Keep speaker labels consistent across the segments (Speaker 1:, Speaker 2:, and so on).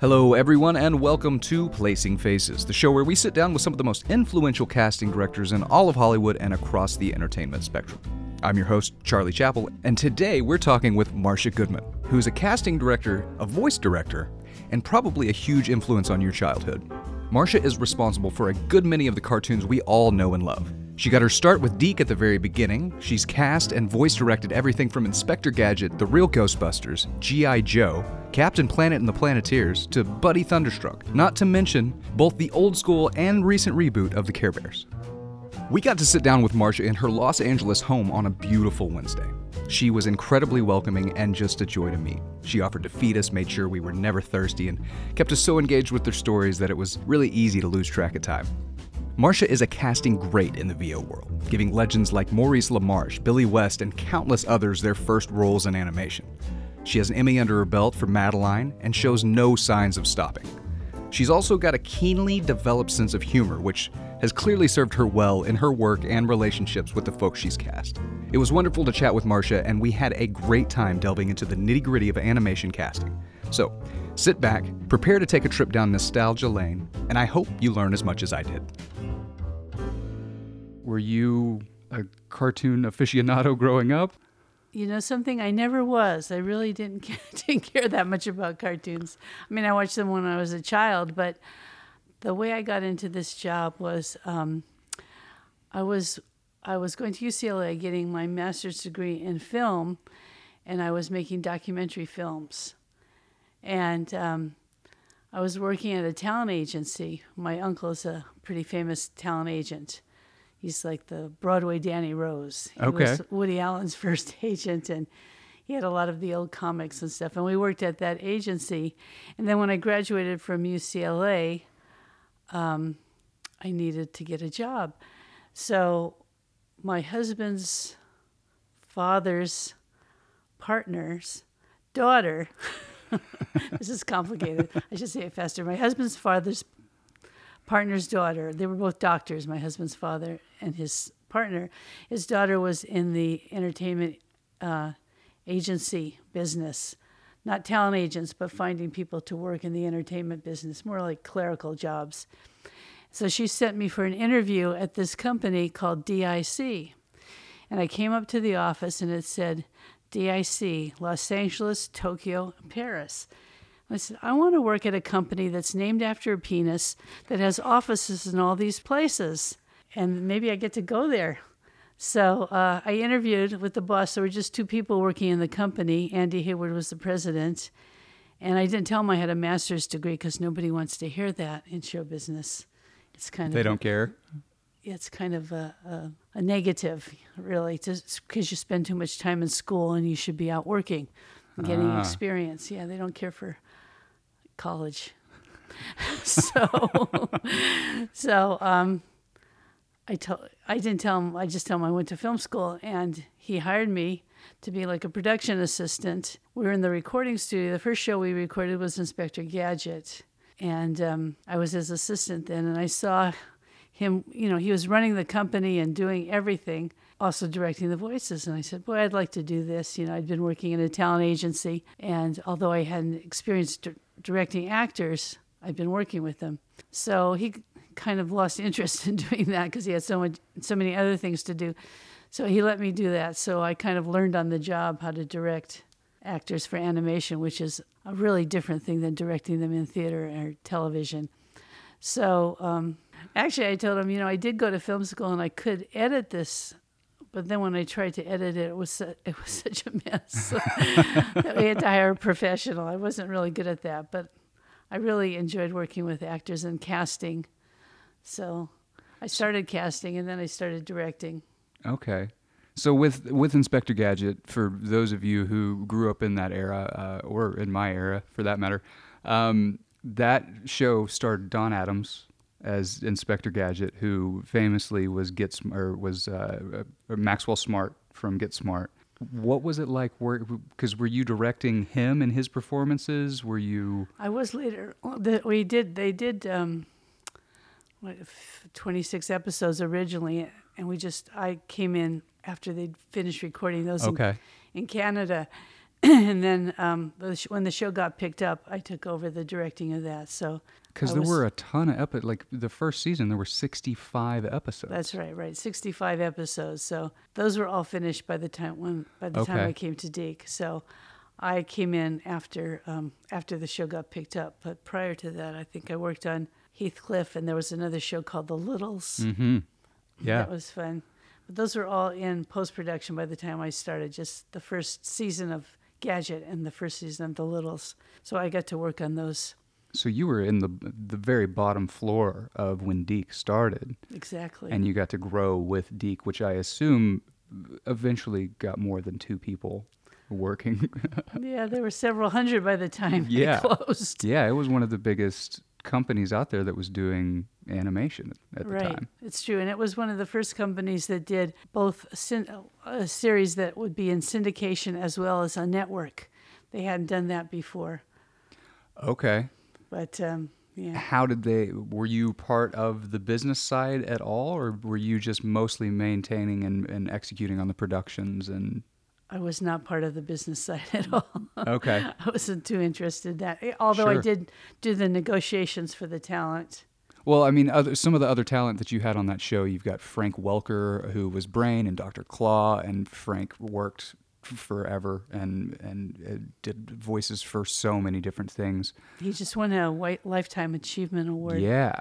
Speaker 1: Hello, everyone, and welcome to Placing Faces, the show where we sit down with some of the most influential casting directors in all of Hollywood and across the entertainment spectrum. I'm your host, Charlie Chappell, and today we're talking with Marcia Goodman, who's a casting director, a voice director, and probably a huge influence on your childhood. Marcia is responsible for a good many of the cartoons we all know and love. She got her start with DiC at the very beginning. She's cast and voice directed everything from Inspector Gadget, The Real Ghostbusters, G.I. Joe, Captain Planet and the Planeteers, to Buddy Thunderstruck, not to mention both the old school and recent reboot of the Care Bears. We got to sit down with Marcia in her Los Angeles home on a beautiful Wednesday. She was incredibly welcoming and just a joy to meet. She offered to feed us, made sure we were never thirsty, and kept us so engaged with their stories that it was really easy to lose track of time. Marcia is a casting great in the VO world, giving legends like Maurice LaMarche, Billy West, and countless others their first roles in animation. She has an Emmy under her belt for Madeline and shows no signs of stopping. She's also got a keenly developed sense of humor, which has clearly served her well in her work and relationships with the folks she's cast. It was wonderful to chat with Marcia, and we had a great time delving into the nitty gritty of animation casting. So, sit back, prepare to take a trip down nostalgia lane, and I hope you learn as much as I did. Were you a cartoon aficionado growing up?
Speaker 2: You know something? I never was. I really didn't care, didn't care that much about cartoons. I mean, I watched them when I was a child, but the way I got into this job was um, I was I was going to UCLA getting my master's degree in film, and I was making documentary films, and um, I was working at a talent agency. My uncle is a pretty famous talent agent. He's like the Broadway Danny Rose. He
Speaker 1: Okay.
Speaker 2: was Woody Allen's first agent, and he had a lot of the old comics and stuff. And we worked at that agency. And then when I graduated from UCLA, um, I needed to get a job. So my husband's father's partner's daughter. this is complicated. I should say it faster. My husband's father's partner's daughter. They were both doctors, my husband's father and his partner. His daughter was in the entertainment uh, agency business, not talent agents, but finding people to work in the entertainment business, more like clerical jobs. So she sent me for an interview at this company called DIC. And I came up to the office and it said DIC, Los Angeles, Tokyo, and Paris. I said, I want to work at a company that's named after a penis that has offices in all these places. And maybe I get to go there. So uh, I interviewed with the boss. There were just two people working in the company. Andy Hayward was the president. And I didn't tell him I had a master's degree because nobody wants to hear that in show business. It's kind
Speaker 1: They
Speaker 2: of They
Speaker 1: don't care.
Speaker 2: It's kind of a, a, a negative, really, because you spend too much time in school and you should be out working, and getting
Speaker 1: Ah.
Speaker 2: experience. Yeah, they don't care for college. so, so um, I told I didn't tell him. I just told him I went to film school, and he hired me to be like a production assistant. We were in the recording studio. The first show we recorded was Inspector Gadget, and um, I was his assistant then. And I saw him. You know, he was running the company and doing everything. Also directing the voices, and I said, "Boy, I'd like to do this." You know, I'd been working in a talent agency, and although I hadn't experienced di- directing actors, I'd been working with them. So he kind of lost interest in doing that because he had so much, so many other things to do. So he let me do that. So I kind of learned on the job how to direct actors for animation, which is a really different thing than directing them in theater or television. So um, actually, I told him, you know, I did go to film school and I could edit this. But then when I tried to edit it, it was it was such a mess. we had to hire a professional. I wasn't really good at that, but I really enjoyed working with actors and casting. So I started casting and then I started directing.
Speaker 1: Okay. So with with Inspector Gadget, for those of you who grew up in that era, uh, or in my era for that matter, um, that show starred Don Adams as Inspector Gadget, who famously was Get Sm- or was uh, uh, Maxwell Smart from Get Smart. What was it like? Because were you directing him and his performances? Were you?
Speaker 2: I was later. We did. They did. Um, what, f- 26 episodes originally, and we just. I came in after they'd finished recording those in-
Speaker 1: Okay.
Speaker 2: in, Canada, and then um, when the show got picked up, I took over the directing of that. So
Speaker 1: Because there
Speaker 2: was-
Speaker 1: were a ton of episodes. Like the first season, there were 65 episodes.
Speaker 2: That's right, right. Sixty-five episodes. So those were all finished by the time when by the time I came to DiC. So I came in after um, after the show got picked up. But prior to that, I think I worked on Heathcliff, and there was another show called The Littles.
Speaker 1: Mm-hmm. Yeah.
Speaker 2: That was fun. But those were all in post production by the time I started. Just the first season of Gadget and the first season of The Littles. So I got to work on those
Speaker 1: so you were in the the very bottom floor of when DiC started,
Speaker 2: exactly.
Speaker 1: and you got to grow with DiC, which I assume eventually got more than two people working.
Speaker 2: yeah, there were several hundred by the time
Speaker 1: Yeah.
Speaker 2: it closed.
Speaker 1: yeah, it was one of the biggest companies out there that was doing animation at the time.
Speaker 2: right,
Speaker 1: time.
Speaker 2: it's true, and it was one of the first companies that did both a, syn- uh, a series that would be in syndication as well as a network. They hadn't done that before,
Speaker 1: Okay.
Speaker 2: But um, yeah,
Speaker 1: How did they? Were you part of the business side at all, or were you just mostly maintaining and, and executing on the productions? And
Speaker 2: I was not part of the business side at all.
Speaker 1: okay,
Speaker 2: I wasn't too interested in that. Eh, Although I did do the negotiations for the talent.
Speaker 1: well, I mean, other, some of the other talent that you had on that show, you've got Frank Welker, who was Brain, and Dr. Claw, and Frank worked forever and and uh, did voices for so many different things.
Speaker 2: He just won a White Lifetime Achievement Award.
Speaker 1: Yeah.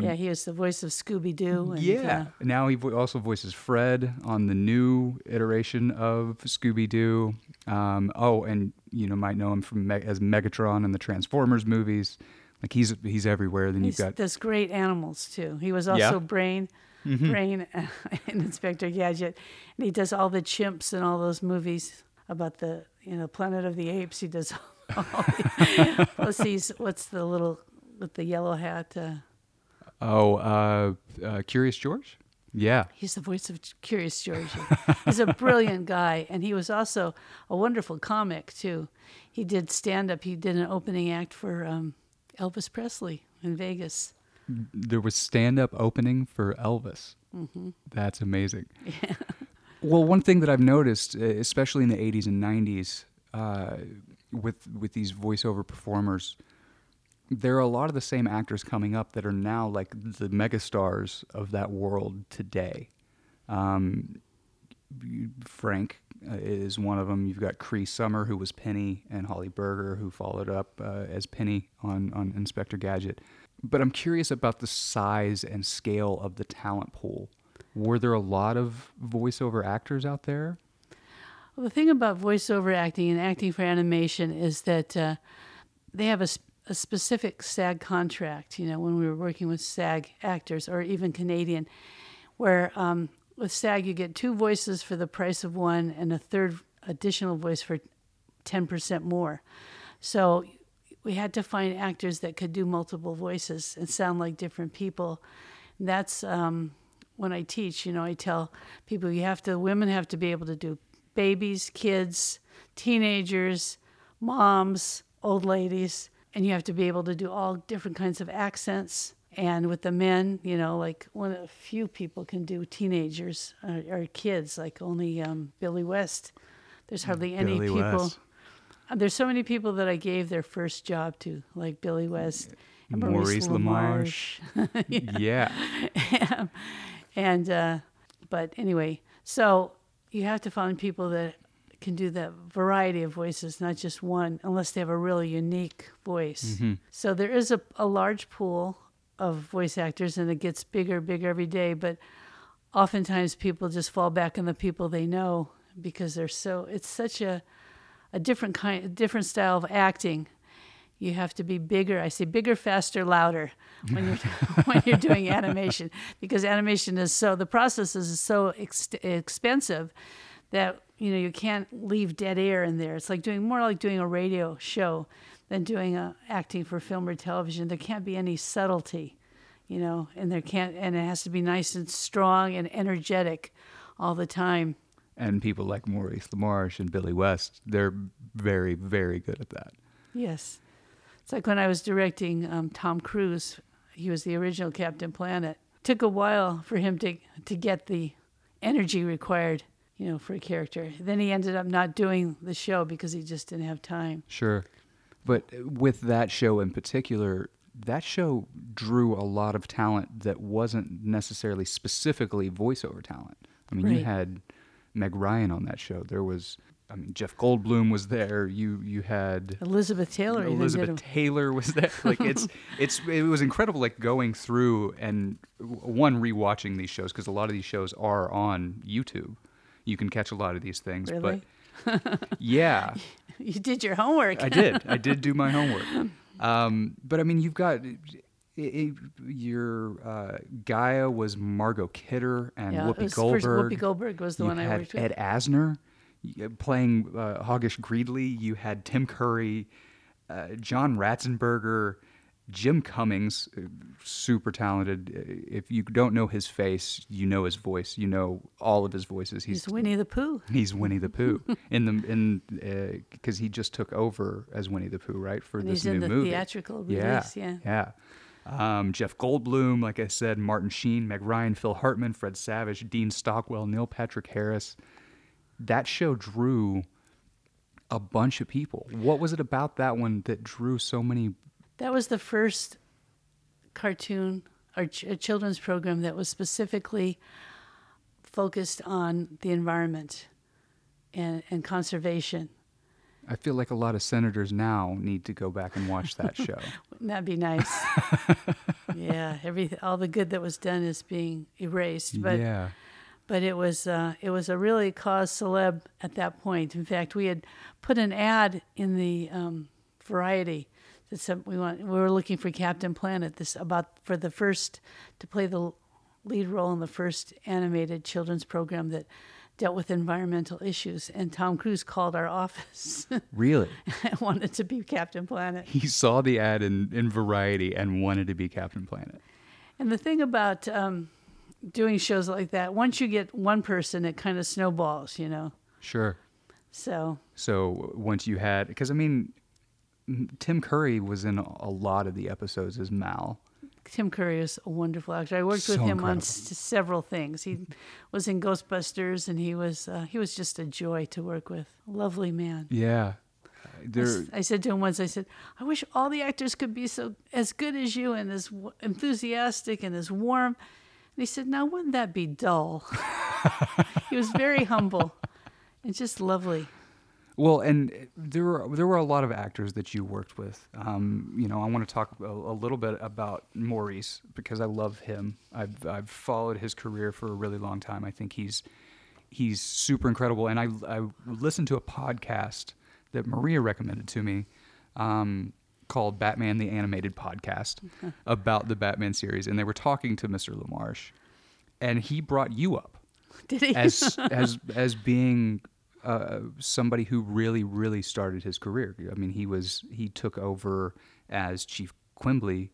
Speaker 2: yeah, he was the voice of Scooby Doo. And,
Speaker 1: Yeah.
Speaker 2: uh,
Speaker 1: now he vo- also voices Fred on the new iteration of Scooby Doo. Um, oh, and you know might know him from Me- as Megatron in the Transformers movies. Like he's he's everywhere. Then
Speaker 2: he
Speaker 1: you've got
Speaker 2: does great animals too. He was also
Speaker 1: Yeah? Mm-hmm.
Speaker 2: Brain, uh, in Inspector Gadget, and he does all the chimps and all those movies about the you know Planet of the Apes. He does. All the, let's see, what's the little with the yellow hat? Uh,
Speaker 1: oh uh, uh, Curious George. Yeah.
Speaker 2: He's the voice of Curious George. He's a brilliant guy, and he was also a wonderful comic too. He did stand up. He did an opening act for um, Elvis Presley in Vegas.
Speaker 1: There was stand up opening for Elvis.
Speaker 2: Mm-hmm.
Speaker 1: That's amazing. Yeah. Well, one thing that I've noticed, especially in the 80s and 90s, uh, with with these voiceover performers, there are a lot of the same actors coming up that are now like the megastars of that world today. Um, Frank uh, is one of them. You've got Cree Summer, who was Penny, and Holly Berger, who followed up uh, as Penny on, on Inspector Gadget. But I'm curious about the size and scale of the talent pool. Were there a lot of voiceover actors out there?
Speaker 2: Well, the thing about voiceover acting and acting for animation is that uh, they have a specific SAG contract. You know, when we were working with SAG actors or even Canadian, where um, with SAG you get two voices for the price of one and a third additional voice for 10% more. So we had to find actors that could do multiple voices and sound like different people. That's um, when I teach, you know, I tell people you have to, women have to be able to do babies, kids, teenagers, moms, old ladies, and you have to be able to do all different kinds of accents. And with the men, you know, like one a few people can do teenagers or, or kids, like only um, Billy West. There's hardly any
Speaker 1: Billy
Speaker 2: people.
Speaker 1: West.
Speaker 2: There's so many people that I gave their first job to, like Billy West, and
Speaker 1: Maurice
Speaker 2: LaMarche.
Speaker 1: LaMarche. yeah.
Speaker 2: and uh, but anyway, so you have to find people that can do that variety of voices, not just one, unless they have a really unique voice. So there is a, a large pool of voice actors, and it gets bigger, bigger every day. But oftentimes, people just fall back on the people they know because they're so. It's such a a different kind, a different style of acting. You have to be bigger. I say bigger, faster, louder when you're when you're doing animation because animation is so the process is so ex- expensive that you know you can't leave dead air in there. It's like doing more like doing a radio show than doing a, acting for film or television. There can't be any subtlety, you know, and there can't and it has to be nice and strong and energetic all the time.
Speaker 1: And people like Maurice LaMarche and Billy West, they're very, very good at that.
Speaker 2: Yes. It's like when I was directing um, Tom Cruise, he was the original Captain Planet. It took a while for him to, to get the energy required you know, for a character. Then he ended up not doing the show because he just didn't have time.
Speaker 1: Sure. But with that show in particular, that show drew a lot of talent that wasn't necessarily specifically voiceover talent. I mean, you had Meg Ryan on that show. There was, I mean, Jeff Goldblum was there. You you had
Speaker 2: Elizabeth Taylor
Speaker 1: Elizabeth Taylor was there. Like it's it's it was incredible. Like going through and one rewatching these shows because a lot of these shows are on YouTube. You can catch a lot of these things.
Speaker 2: Really?
Speaker 1: But yeah,
Speaker 2: You did your homework.
Speaker 1: I did. I did do my homework. Um, but I mean, you've got i i your uh, Gaia was Margot Kidder and
Speaker 2: yeah,
Speaker 1: Whoopi Goldberg.
Speaker 2: Whoopi Goldberg was the
Speaker 1: you
Speaker 2: one I
Speaker 1: had
Speaker 2: worked with.
Speaker 1: Ed Asner playing uh, Hoggish Greedly. You had Tim Curry, uh, John Ratzenberger, Jim Cummings, uh, super talented. Uh, If you don't know his face, you know his voice. You know all of his voices. He's
Speaker 2: He's Winnie the Pooh.
Speaker 1: He's Winnie the Pooh in the in because he just took over as Winnie the Pooh, right, for
Speaker 2: And
Speaker 1: this
Speaker 2: he's in
Speaker 1: new
Speaker 2: the
Speaker 1: movie.
Speaker 2: theatrical
Speaker 1: yeah,
Speaker 2: release, yeah.
Speaker 1: yeah. Um, Jeff Goldblum, like I said, Martin Sheen, Meg Ryan, Phil Hartman, Fred Savage, Dean Stockwell, Neil Patrick Harris. That show drew a bunch of people. What was it about that one that drew so many?
Speaker 2: That was the first cartoon or ch- a children's program that was specifically focused on the environment and, and conservation.
Speaker 1: I feel like a lot of senators now need to go back and watch that show.
Speaker 2: Wouldn't that be nice? yeah, every all the good that was done is being erased. But
Speaker 1: yeah.
Speaker 2: but it was uh, it was a really cause celeb at that point. In fact, we had put an ad in the um, Variety that said we want we were looking for Captain Planet. This about for the first to play the lead role in the first animated children's program that dealt with environmental issues. And Tom Cruise called our office
Speaker 1: Really?
Speaker 2: and wanted to be Captain Planet.
Speaker 1: He saw the ad in, in Variety and wanted to be Captain Planet.
Speaker 2: And the thing about um, doing shows like that, once you get one person, it kind of snowballs, you know.
Speaker 1: Sure.
Speaker 2: So
Speaker 1: So once you had, because I mean, Tim Curry was in a lot of the episodes as Mal.
Speaker 2: Tim Curry is a wonderful actor. I worked with
Speaker 1: So
Speaker 2: him on s- several things. He was in Ghostbusters, and he was uh, he was just a joy to work with. Lovely man.
Speaker 1: Yeah.
Speaker 2: I
Speaker 1: There,
Speaker 2: I said to him once, I said, I wish all the actors could be so as good as you and as w- enthusiastic and as warm. And he said, Now wouldn't that be dull? he was very humble and just lovely.
Speaker 1: Well, and there were there were a lot of actors that you worked with. Um, you know, I want to talk a, a little bit about Maurice because I love him. I've I've followed his career for a really long time. I think he's he's super incredible. And I I listened to a podcast that Maria recommended to me. Um, called Batman the Animated Podcast about the Batman series, and they were talking to Mr. LaMarche, and he brought you up
Speaker 2: Did he?
Speaker 1: as as as being uh, somebody who really really started his career. I mean, he was he took over as Chief Quimby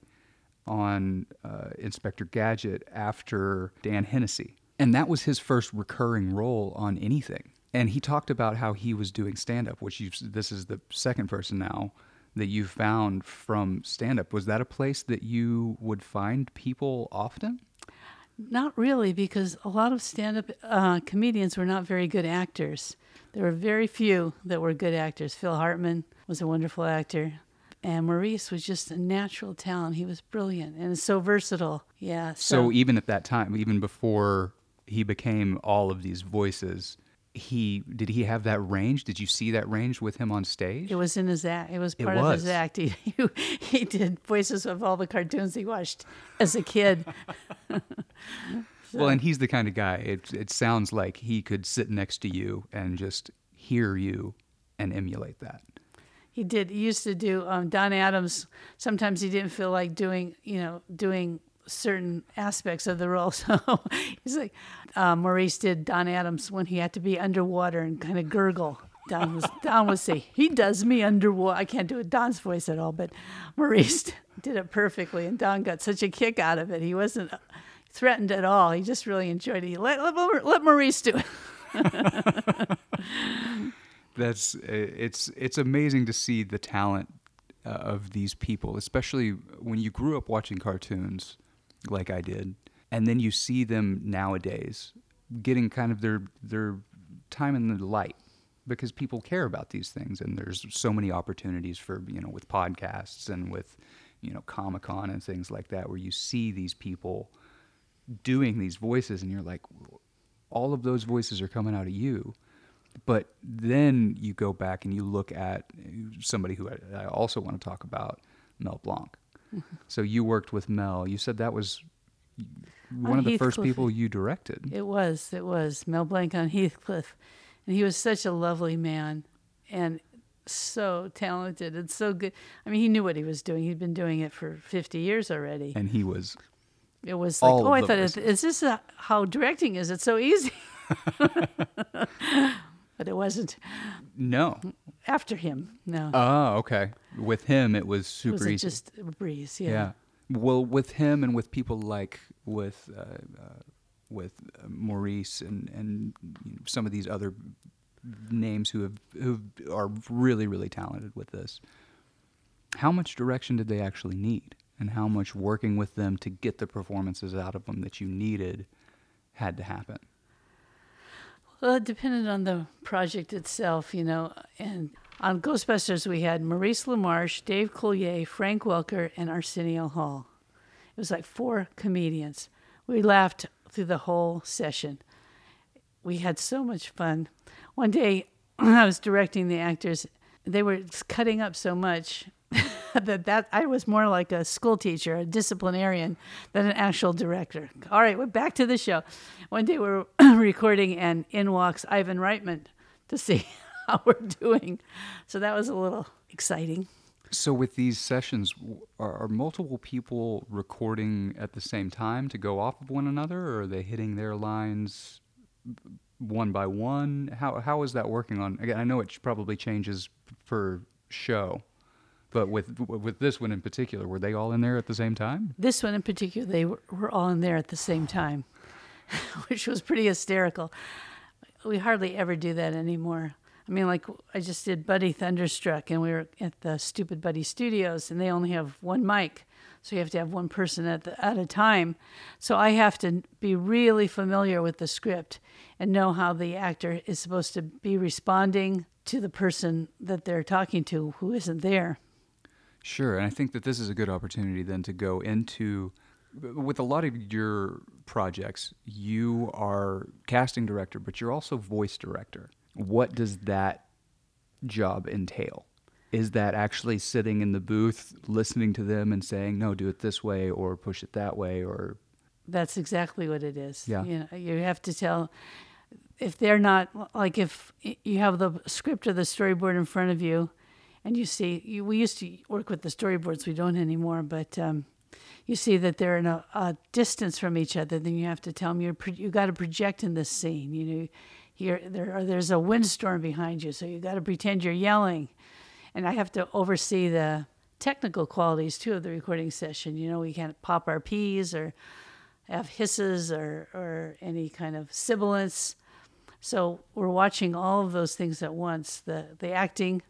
Speaker 1: on uh, Inspector Gadget after Dan Hennessey, and that was his first recurring role on anything. And he talked about how he was doing stand up, which you this is the second person now that you found from stand up. Was that a place that you would find people often?
Speaker 2: Not really, because a lot of stand up uh, comedians were not very good actors. There were very few that were good actors. Phil Hartman was a wonderful actor. And Maurice was just a natural talent. He was brilliant and so versatile. Yeah.
Speaker 1: So even at that time, even before he became all of these voices, he did he have that range? Did you see that range with him on stage?
Speaker 2: it was in his act. It was
Speaker 1: It
Speaker 2: part of his
Speaker 1: was.
Speaker 2: act. He, he, he did voices of all the cartoons he watched as a kid.
Speaker 1: Well, and he's the kind of guy. It it sounds like he could sit next to you and just hear you and emulate that.
Speaker 2: He did. He used to do um, Don Adams. Sometimes he didn't feel like doing, you know, doing certain aspects of the role. So he's like, uh, Maurice did Don Adams when he had to be underwater and kind of gurgle. Don was Don would say, "He does me underwater." I can't do it Don's voice at all, but Maurice did it perfectly, and Don got such a kick out of it. He wasn't threatened at all. He just really enjoyed it. Let let, let Maurice do it.
Speaker 1: That's it's it's amazing to see the talent uh, of these people, especially when you grew up watching cartoons like I did, and then you see them nowadays getting kind of their their time in the light because people care about these things and there's so many opportunities for you know with podcasts and with you know comic con and things like that where you see these people doing these voices and you're like all of those voices are coming out of you but then you go back and you look at somebody who I also want to talk about Mel Blanc mm-hmm. so you worked with Mel you said that was one of the Heathcliff. first people you directed
Speaker 2: it was it was Mel Blanc on Heathcliff and he was such a lovely man and so talented and so good. I mean, he knew what he was doing. He'd been doing it for 50 years already.
Speaker 1: And he was.
Speaker 2: It was like, oh, I thought, is, is this a, how directing is? It's so easy. but it wasn't.
Speaker 1: No.
Speaker 2: After him, no.
Speaker 1: Oh, okay. With him, it was super
Speaker 2: was
Speaker 1: easy.
Speaker 2: Just a breeze, yeah.
Speaker 1: Yeah. Well, with him and with people like with uh, uh, with uh, Maurice and and you know, some of these other names who have who are really really talented with this. How much direction did they actually need, and how much working with them to get the performances out of them that you needed had to happen?
Speaker 2: Well, it depended on the project itself, you know. And on Ghostbusters, we had Maurice LaMarche, Dave Coulier, Frank Welker, and Arsenio Hall. It was like four comedians. We laughed through the whole session. We had so much fun. One day, I was directing the actors. They were cutting up so much that that I was more like a school teacher, a disciplinarian, than an actual director. All right, we're back to the show. One day we we're recording, and in walks Ivan Reitman to see how we're doing. So that was a little exciting.
Speaker 1: So, with these sessions, are, are, multiple people recording at the same time to go off of one another, or are they hitting their lines mm, one by one? How how is that working on? Again, I know it probably changes per show, but with with this one in particular, were they all in there at the same time?
Speaker 2: This one in particular, they were, all in there at the same time, which was pretty hysterical. We hardly ever do that anymore. I mean, like I just did Buddy Thunderstruck, and we were at the Stoopid Buddy Stoodios, and they only have one mic, so you have to have one person at the, at a time. So I have to be really familiar with the script and know how the actor is supposed to be responding to the person that they're talking to who isn't there.
Speaker 1: Sure, and I think that this is a good opportunity then to go into with a lot of your projects, you are casting director, but you're also voice director what does that job entail? Is that actually sitting in the booth, listening to them and saying, "No, do it this way," or "Push it that way," or?
Speaker 2: That's exactly what it is.
Speaker 1: Yeah.
Speaker 2: You know, you have to tell if they're not like if you have the script or the storyboard in front of you, and you see you, we used to work with the storyboards, we don't anymore, but. Um, you see that they're in a, a, distance from each other, then you have to tell them you're you got to project in this scene. You know, here there there's a windstorm behind you, so you got to pretend you're yelling, and I have to oversee the technical qualities too of the recording session. You know, we can't pop our peas or have hisses or or any kind of sibilance. So we're watching all of those things at once. The the acting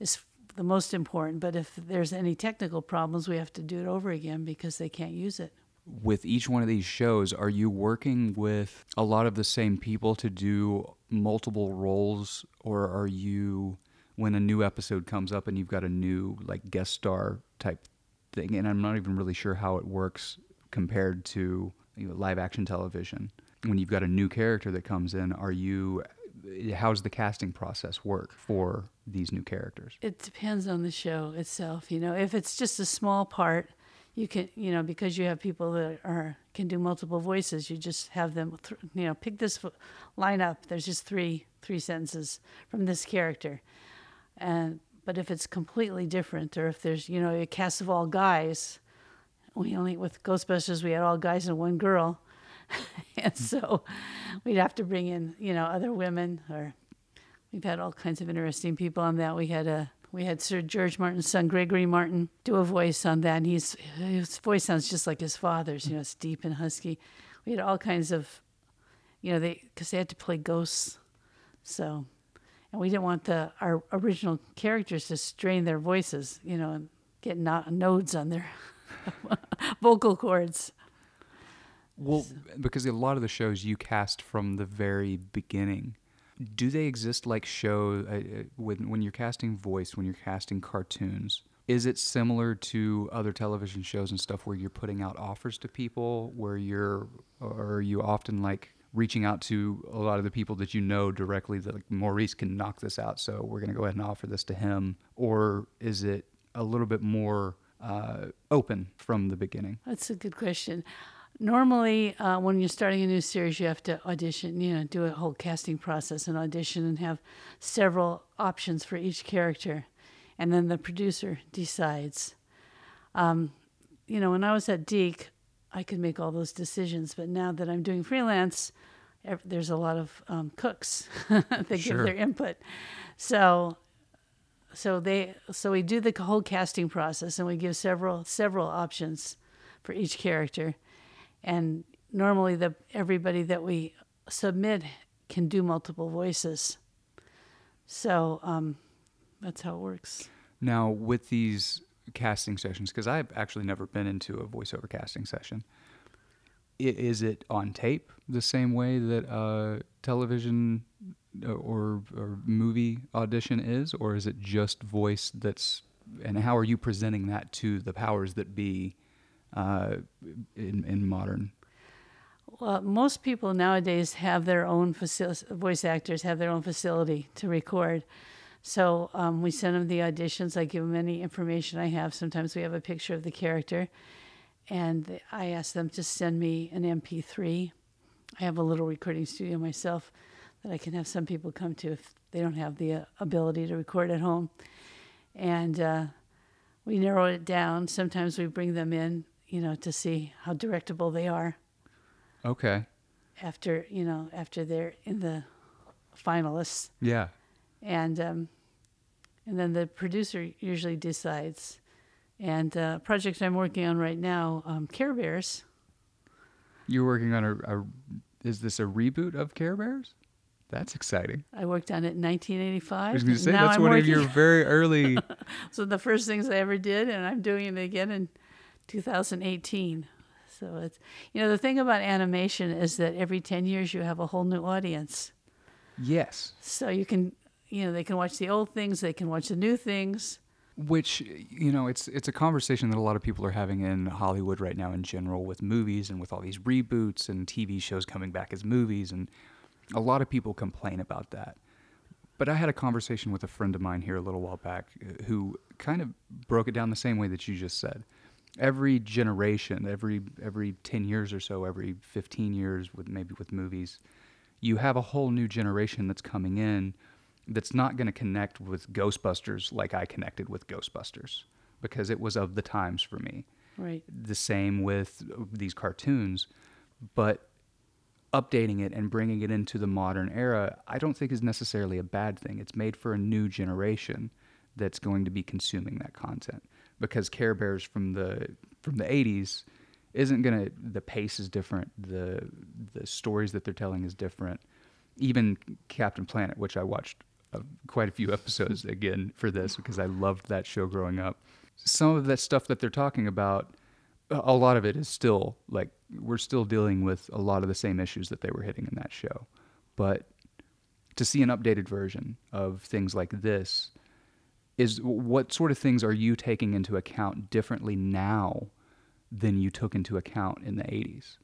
Speaker 2: is the most important, but if there's any technical problems, we have to do it over again because they can't use it
Speaker 1: with each one of these shows, are you working with a lot of the same people to do multiple roles, or are you when a new episode comes up and you've got a new like guest star type thing? And I'm not even really sure how it works compared to you know, live action television. When you've got a new character that comes in, are you how's the casting process work for these new characters?
Speaker 2: It depends on the show itself. You know, if it's just a small part, you can you know because you have people that are can do multiple voices you just have them th- you know pick this line up there's just three three sentences from this character and but if it's completely different or if there's you know a cast of all guys we only with ghostbusters we had all guys and one girl and so we'd have to bring in you know other women or we've had all kinds of interesting people on that we had a we had Sir George Martin's son, Gregory Martin, do a voice on that. And he's, his voice sounds just like his father's, you know, it's deep and husky. We had all kinds of, you know, they, because they had to play ghosts. So, and we didn't want the our original characters to strain their voices, you know, and get no- nodes on their vocal cords.
Speaker 1: Well, because a lot of the shows you cast from the very beginning Do they exist like show uh, uh, when when you're casting voice, when you're casting cartoons? Is it similar to other television shows and stuff where you're putting out offers to people, where you're, or are you often like reaching out to a lot of the people that you know directly that like Maurice can knock this out, so we're going to go ahead and offer this to him, or is it a little bit more uh, open from the beginning?
Speaker 2: That's a good question. Normally, uh, when you're starting a new series, you have to audition, you know, do a whole casting process and audition and have several options for each character. And then the producer decides. Um, you know, when I was at DiC, I could make all those decisions. But now that I'm doing freelance, there's a lot of um, cooks that
Speaker 1: Sure.
Speaker 2: give their input. So, so they, so we do the whole casting process, and we give several several options for each character. And normally, the everybody that we submit can do multiple voices. So um, that's how it works.
Speaker 1: Now, with these casting sessions, because I've actually never been into a voiceover casting session, is it on tape the same way that uh, television or, or movie audition is, or is it just voice that's, and how are you presenting that to the powers that be uh, in, in modern?
Speaker 2: Well, most people nowadays have their own facility. Voice actors have their own facility to record. So um, we send them the auditions. I give them any information I have. Sometimes we have a picture of the character, and I ask them to send me an MP3. I have a little recording studio myself that I can have some people come to if they don't have the uh, ability to record at home. And uh, we narrow it down. Sometimes we bring them in, you know, to see how directable they are
Speaker 1: Okay.
Speaker 2: after you know after they're in the finalists
Speaker 1: Yeah.
Speaker 2: and um, and then the producer usually decides and uh, project i'm working on right now um, care bears
Speaker 1: You're working on a, a, is this a reboot of Care Bears? That's exciting.
Speaker 2: i worked on it in 1985
Speaker 1: I was going to say
Speaker 2: Now
Speaker 1: that's
Speaker 2: I'm
Speaker 1: one
Speaker 2: working,
Speaker 1: of your very early.
Speaker 2: so the first things i ever did and i'm doing it again in 2018 so it's you know the thing about animation is that every 10 years you have a whole new audience
Speaker 1: yes.
Speaker 2: so you can you know they can watch the old things they can watch the new things
Speaker 1: which you know it's it's a conversation that a lot of people are having in Hollywood right now in general with movies and with all these reboots and TV shows coming back as movies and a lot of people complain about that. But I had a conversation with a friend of mine here a little while back uh, who kind of broke it down the same way that you just said. Every generation, every every 10 years or so, every 15 years with maybe with movies, you have a whole new generation that's coming in that's not going to connect with Ghostbusters like I connected with Ghostbusters because it was of the times for me.
Speaker 2: right
Speaker 1: The same with these cartoons, but updating it and bringing it into the modern era, I don't think is necessarily a bad thing. It's made for a new generation that's going to be consuming that content because Care Bears from the from the 80s isn't to the pace is different, the the stories that they're telling is different. Even Captain Planet, which I watched uh, quite a few episodes again for this because I loved that show growing up. Some of that stuff that they're talking about a lot of it is still like we're still dealing with a lot of the same issues that they were hitting in that show. But to see an updated version of things like this is what sort of things are you taking into account differently now than you took into account in the 80s?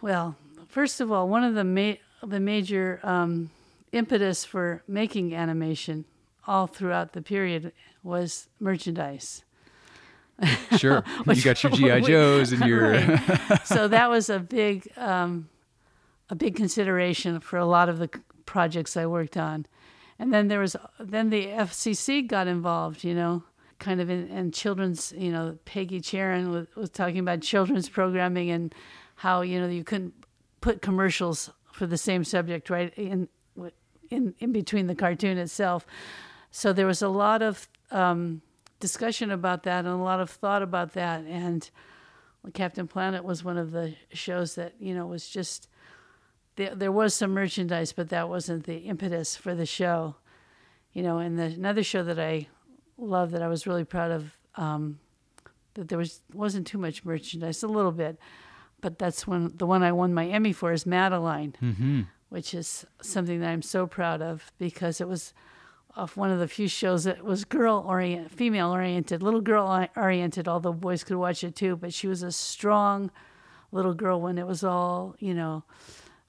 Speaker 2: Well, first of all, one of the ma- the major um, impetus for making animation all throughout the period was merchandise.
Speaker 1: Sure. you got your GI Joes and your
Speaker 2: Right. so that was a big um, a big consideration for a lot of the projects I worked on. And then there was then the FCC got involved, you know, kind of in, in children's, you know, Peggy Charren was, was talking about children's programming and how, you know, you couldn't put commercials for the same subject right in in in between the cartoon itself. So there was a lot of um, discussion about that and a lot of thought about that and Captain Planet was one of the shows that you know was just there. There was some merchandise, but that wasn't the impetus for the show. You know, and the, another show that I love that I was really proud of um, that there was wasn't too much merchandise, a little bit, but that's when the one I won my Emmy for is Madeline, which is something that I'm so proud of because it was of one of the few shows that was girl oriented, female oriented, little girl oriented. Although boys could watch it too, but she was a strong little girl when it was all you know,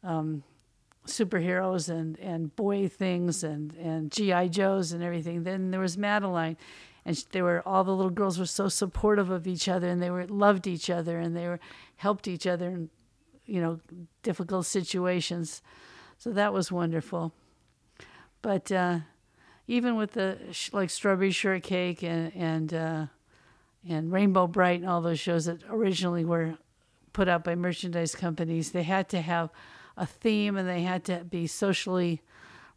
Speaker 2: um, superheroes and and boy things and and GI Joes and everything. Then there was Madeline, and they were all the little girls were so supportive of each other and they were loved each other and they were helped each other in you know difficult situations. So that was wonderful. But uh, even with the like Strawberry Shortcake and and uh, and Rainbow Brite and all those shows that originally were put out by merchandise companies, they had to have a theme and they had to be socially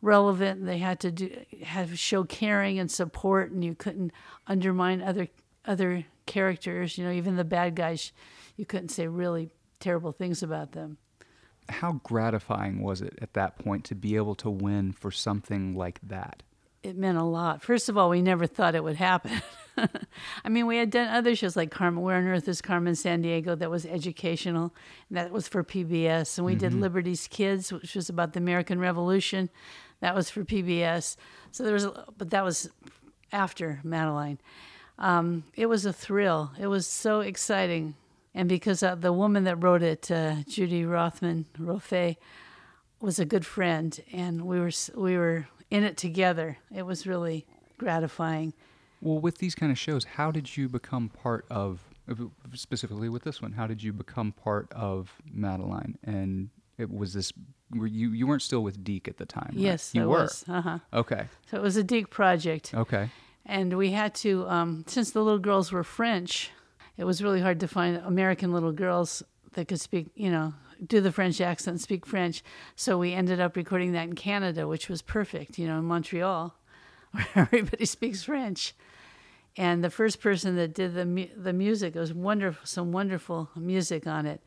Speaker 2: relevant and they had to do have show caring and support and you couldn't undermine other other characters you know even the bad guys you couldn't say really terrible things about them.
Speaker 1: How gratifying was it at that point to be able to win for something like that
Speaker 2: it meant a lot. First of all, we never thought it would happen. I mean, we had done other shows like Carmen, Where on Earth is Carmen Sandiego? that was educational, and that was for PBS. And we mm-hmm. did Liberty's Kids, which was about the American Revolution, that was for PBS. So there was, a, but that was after Madeline. Um, it was a thrill. It was so exciting, and because uh, the woman that wrote it, uh, Judy Rothman Rofé, was a good friend, and we were we were in it together. It was really gratifying.
Speaker 1: Well, with these kind of shows, how did you become part of, specifically with this one, how did you become part of Madeline? And it was this, were you, you weren't still with DiC at the time, right?
Speaker 2: Yes,
Speaker 1: you
Speaker 2: I
Speaker 1: were.
Speaker 2: was. Uh-huh.
Speaker 1: Okay.
Speaker 2: So it was a DiC project.
Speaker 1: Okay.
Speaker 2: And we had to, um, since the little girls were French, it was really hard to find American little girls that could speak, you know, do the French accent, speak French. So we ended up recording that in Canada, which was perfect, you know, in Montreal, where everybody speaks French. And the first person that did the mu- the music it was wonderful, some wonderful music on it.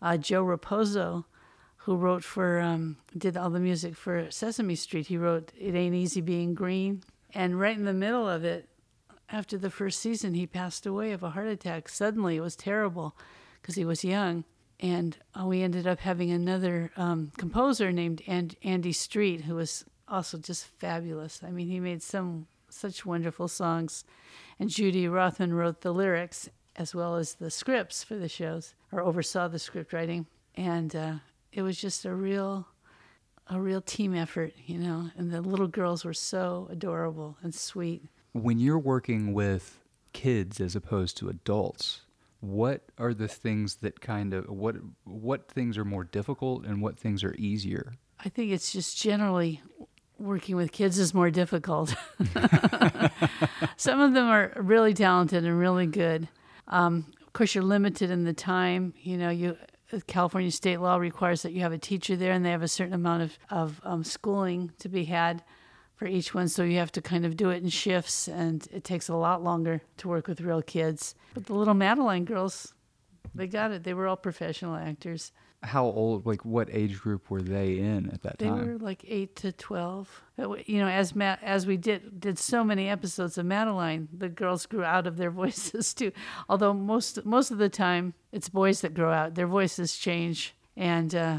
Speaker 2: Uh, Joe Raposo, who wrote for um, did all the music for Sesame Street. He wrote "It Ain't Easy Being Green," and right in the middle of it, after the first season, he passed away of a heart attack. Suddenly, it was terrible because he was young and uh, we ended up having another um, composer named and- Andy Street, who was also just fabulous. I mean, he made some such wonderful songs, and Judy Rothman wrote the lyrics as well as the scripts for the shows, or oversaw the script writing, and uh, it was just a real, a real team effort, you know. And the little girls were so adorable and sweet.
Speaker 1: When you're working with kids as opposed to adults, what are the things that kind of what what things are more difficult and what things are easier?
Speaker 2: I think it's just generally working with kids is more difficult. Some of them are really talented and really good. Um, of course, you're limited in the time. You know, you California state law requires that you have a teacher there, and they have a certain amount of of um, schooling to be had for each one. So you have to kind of do it in shifts, and it takes a lot longer to work with real kids. But the little Madeline girls, they got it. They were all professional actors.
Speaker 1: How old, like what age group were they in at that
Speaker 2: they
Speaker 1: time?
Speaker 2: They were like eight to twelve. You know, as Ma- as we did did so many episodes of Madeline, the girls grew out of their voices too. Although most most of the time it's boys that grow out, their voices change, and uh,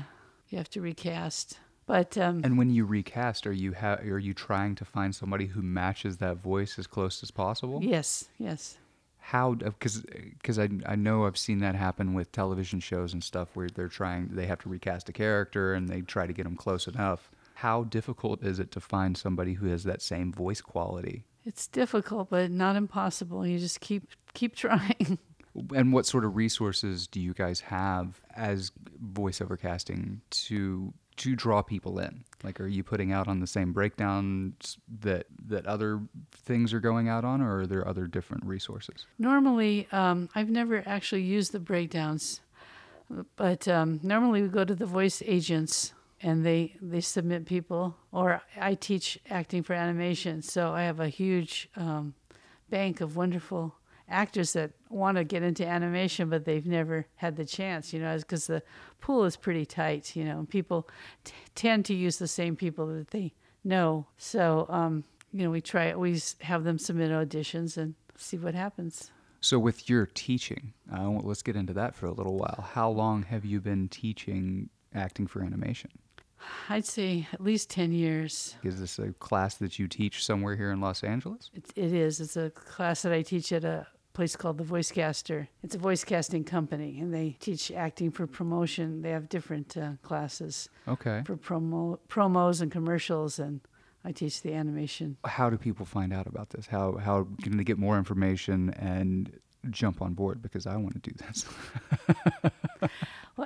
Speaker 2: you have to recast. But um,
Speaker 1: and when you recast, are you ha- are you trying to find somebody who matches that voice as close as possible?
Speaker 2: Yes, yes.
Speaker 1: How? Because because I I know I've seen that happen with television shows and stuff where they're trying they have to recast a character and they try to get them close enough. How difficult is it to find somebody who has that same voice quality?
Speaker 2: It's difficult, but not impossible. You just keep keep trying.
Speaker 1: And what sort of resources do you guys have as voiceover casting to to draw people in? Like, are you putting out on the same breakdowns that that other things are going out on, or are there other different resources?
Speaker 2: Normally, um, I've never actually used the breakdowns, but um, normally we go to the voice agents and they they submit people, or I teach acting for animation, so I have a huge um, bank of wonderful actors that want to get into animation, but they've never had the chance, you know, because the pool is pretty tight, you know. People t- tend to use the same people that they know. So, um, you know, we try, we have them submit auditions and see what happens.
Speaker 1: So, with your teaching, uh, let's get into that for a little while. How long have you been teaching acting for animation?
Speaker 2: I'd say at least 10 years.
Speaker 1: Is this a class that you teach somewhere here in Los Angeles?
Speaker 2: It, it is. It's a class that I teach at a place called the Voicecaster. It's a voice casting company, and they teach acting for promotion. They have different uh, classes
Speaker 1: Okay.
Speaker 2: for promo promos and commercials, and I teach the animation.
Speaker 1: How do people find out about this? How how can they get more information and jump on board? Because I want to do this.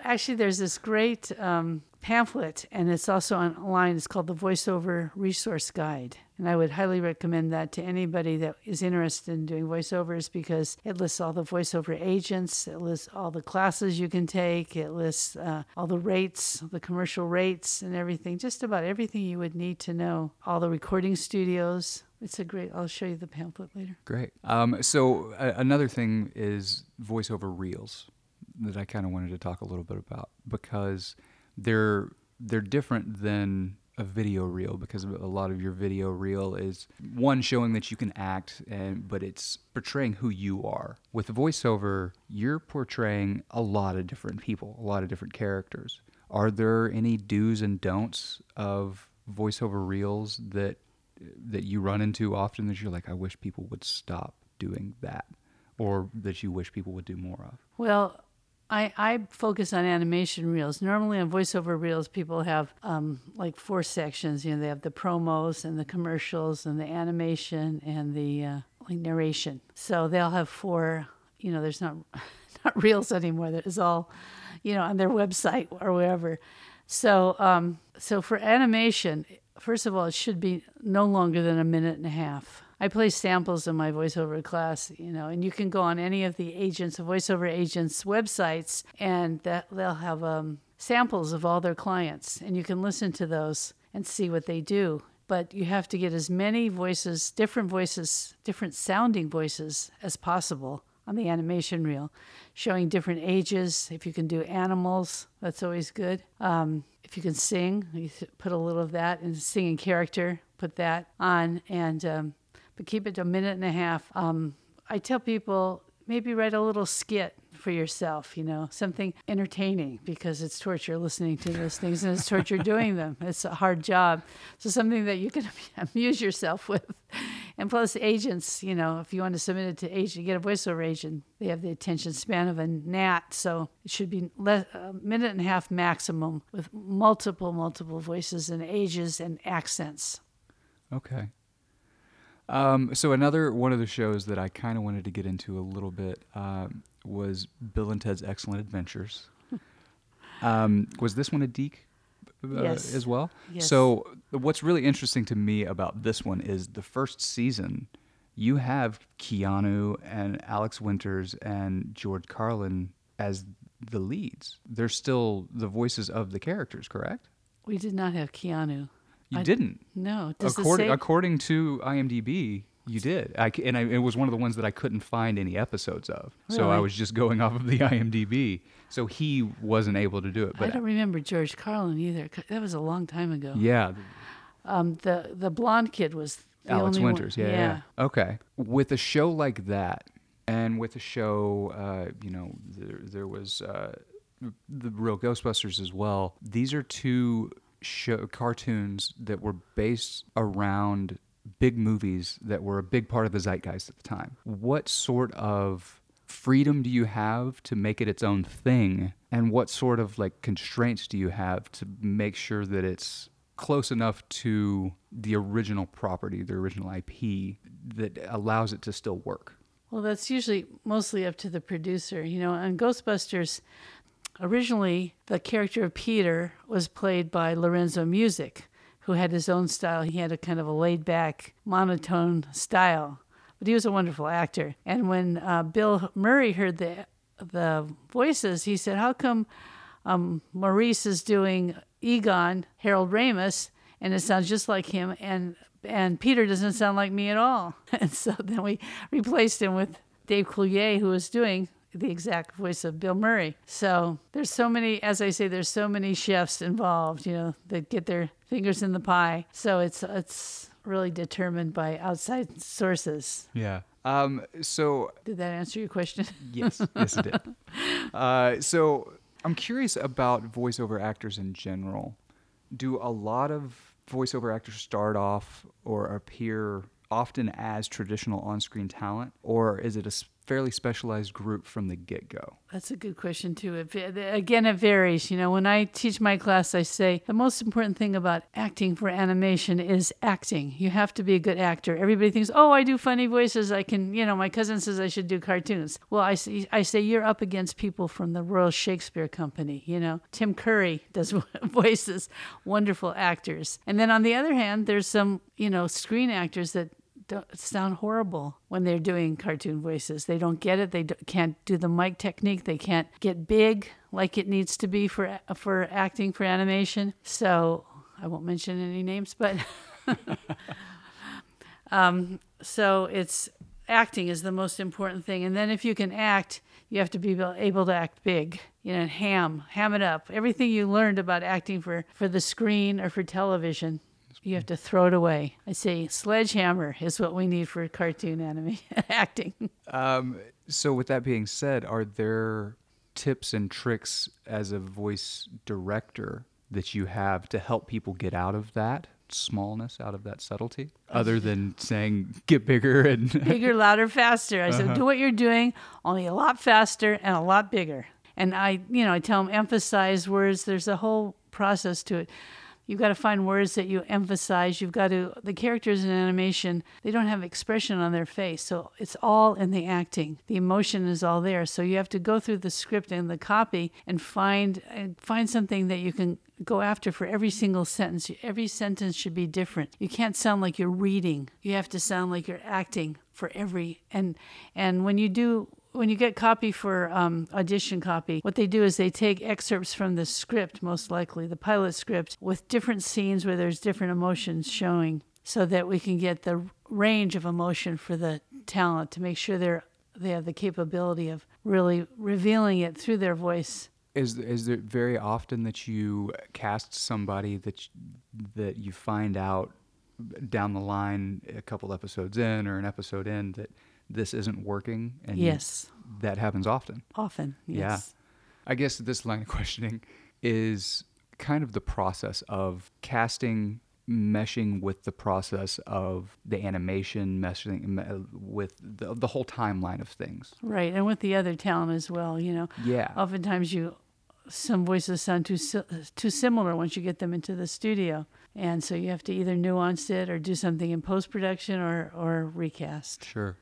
Speaker 2: Actually, there's this great um, pamphlet, and it's also online. It's called the VoiceOver Resource Guide. And I would highly recommend that to anybody that is interested in doing voiceovers because it lists all the voiceover agents, it lists all the classes you can take, it lists uh, all the rates, the commercial rates, and everything, just about everything you would need to know. All the recording studios. It's a great, I'll show you the pamphlet later.
Speaker 1: Great. Um, so uh, another thing is voiceover reels that I kind of wanted to talk a little bit about because they're they're different than a video reel because a lot of your video reel is one showing that you can act and but it's portraying who you are. With voiceover, you're portraying a lot of different people, a lot of different characters. Are there any do's and don'ts of voiceover reels that that you run into often that you're like I wish people would stop doing that or that you wish people would do more of?
Speaker 2: Well, I, I focus on animation reels. Normally on voiceover reels, people have um, like four sections. You know, they have the promos and the commercials and the animation and the uh, like narration. So they'll have four. You know, there's not not reels anymore. There's all, you know, on their website or wherever. So um, so for animation, first of all, it should be no longer than a minute and a half. I play samples in my voiceover class, you know, and you can go on any of the agents, voiceover agents' websites, and that they'll have um, samples of all their clients, and you can listen to those and see what they do. But you have to get as many voices, different voices, different sounding voices as possible on the animation reel, showing different ages. If you can do animals, that's always good. Um, if you can sing, you put a little of that, and singing character, put that on, and um, but keep it to a minute and a half. Um, I tell people maybe write a little skit for yourself, you know, something entertaining because it's torture listening to those things and it's torture doing them. It's a hard job. So something that you can amuse yourself with. And plus agents, you know, if you want to submit it to agent, you get a voiceover agent, they have the attention span of a gnat. So it should be less, a minute and a half maximum with multiple, multiple voices and ages and accents.
Speaker 1: Okay. Um, so another one of the shows that I kind of wanted to get into a little bit um, was Bill and Ted's Excellent Adventures. um, was this one a DiC uh,
Speaker 2: Yes.
Speaker 1: as well?
Speaker 2: Yes.
Speaker 1: So what's really interesting to me about this one is the first season. You have Keanu and Alex Winters and George Carlin as the leads. They're still the voices of the characters, correct?
Speaker 2: We did not have Keanu.
Speaker 1: You
Speaker 2: I-
Speaker 1: didn't.
Speaker 2: No.
Speaker 1: According
Speaker 2: say-
Speaker 1: according to IMDb, you did. I and I, it was one of the ones that I couldn't find any episodes of. So I was just going off of the IMDb. So he wasn't able to do it.
Speaker 2: I
Speaker 1: But
Speaker 2: don't remember George Carlin either. That was a long time ago.
Speaker 1: yeah,
Speaker 2: Um, the the blonde kid was
Speaker 1: Alex Winters. Yeah, yeah. Okay. With a show like that, and with a show, uh, you know, there, there was uh, the real Ghostbusters as well. These are two show cartoons that were based around big movies that were a big part of the zeitgeist at the time. What sort of freedom do you have to make it its own thing and what sort of like constraints do you have to make sure that it's close enough to the original property the original ip that allows it to still work
Speaker 2: Well, that's usually mostly up to the producer. You know, on Ghostbusters, originally the character of Peter was played by Lorenzo Music, who had his own style. He had a kind of a laid back, monotone style, but he was a wonderful actor. And when uh, Bill Murray heard the the voices, he said, "How come um, Maurice is doing Egon, Harold Ramis, and it sounds just like him, and and Peter doesn't sound like me at all." And so then we replaced him with Dave Coulier, who was doing the exact voice of Bill Murray. So there's so many, as I say, there's so many chefs involved, you know, that get their fingers in the pie. So it's it's really determined by outside sources.
Speaker 1: yeah um so
Speaker 2: Did that answer your question?
Speaker 1: yes yes it did uh so i'm curious about voiceover actors in general do a lot of voiceover actors start off or appear often as traditional on-screen talent, or is it a s- fairly specialized group from the get-go?
Speaker 2: That's a good question too. Again, it varies. You know, when I teach my class, I say the most important thing about acting for animation is acting. You have to be a good actor. Everybody thinks, "Oh, I do funny voices. I can." You know, my cousin says I should do cartoons. Well, I say, I say you're up against people from the Royal Shakespeare Company. You know, Tim Curry does voices, wonderful actors. And then on the other hand, there's some you know screen actors that don't sound horrible when they're doing cartoon voices. They don't get it. They can't do the mic technique. They can't get big like it needs to be for for acting for animation. So I won't mention any names, but um, so it's acting is the most important thing. And then if you can act, you have to be able to act big. You know, ham, ham it up. Everything you learned about acting for for the screen or for television. You have to throw it away. I say sledgehammer is what we need for cartoon anime acting.
Speaker 1: Um, so, with that being said, are there tips and tricks as a voice director that you have to help people get out of that smallness, out of that subtlety, other than saying get bigger and
Speaker 2: bigger, louder, faster. I said, do what you're doing, only a lot faster and a lot bigger. And I, you know, I tell them emphasize words. There's a whole process to it. You've got to find words that you emphasize. You've got to, the characters in animation, they don't have expression on their face. So it's all in the acting. The emotion is all there. So you have to go through the script and the copy and find, and find something that you can go after for every single sentence. Every sentence should be different. You can't sound like you're reading. You have to sound like you're acting for every, and, and when you do when you get copy for um, audition copy, what they do is they take excerpts from the script, most likely the pilot script, with different scenes where there's different emotions showing, so that we can get the range of emotion for the talent to make sure they're they have the capability of really revealing it through their voice.
Speaker 1: Is is there very often that you cast somebody that y- that you find out down the line, a couple episodes in or an episode in, that this isn't working? And
Speaker 2: Yes,
Speaker 1: that happens often.
Speaker 2: often.
Speaker 1: Yeah. I guess this line of questioning is kind of the process of casting meshing with the process of the animation meshing with the, the whole timeline of things.
Speaker 2: Right, and with the other talent as well. You know,
Speaker 1: Yeah.
Speaker 2: oftentimes you some voices sound too too similar once you get them into the studio, and so you have to either nuance it or do something in post production or or recast.
Speaker 1: Sure.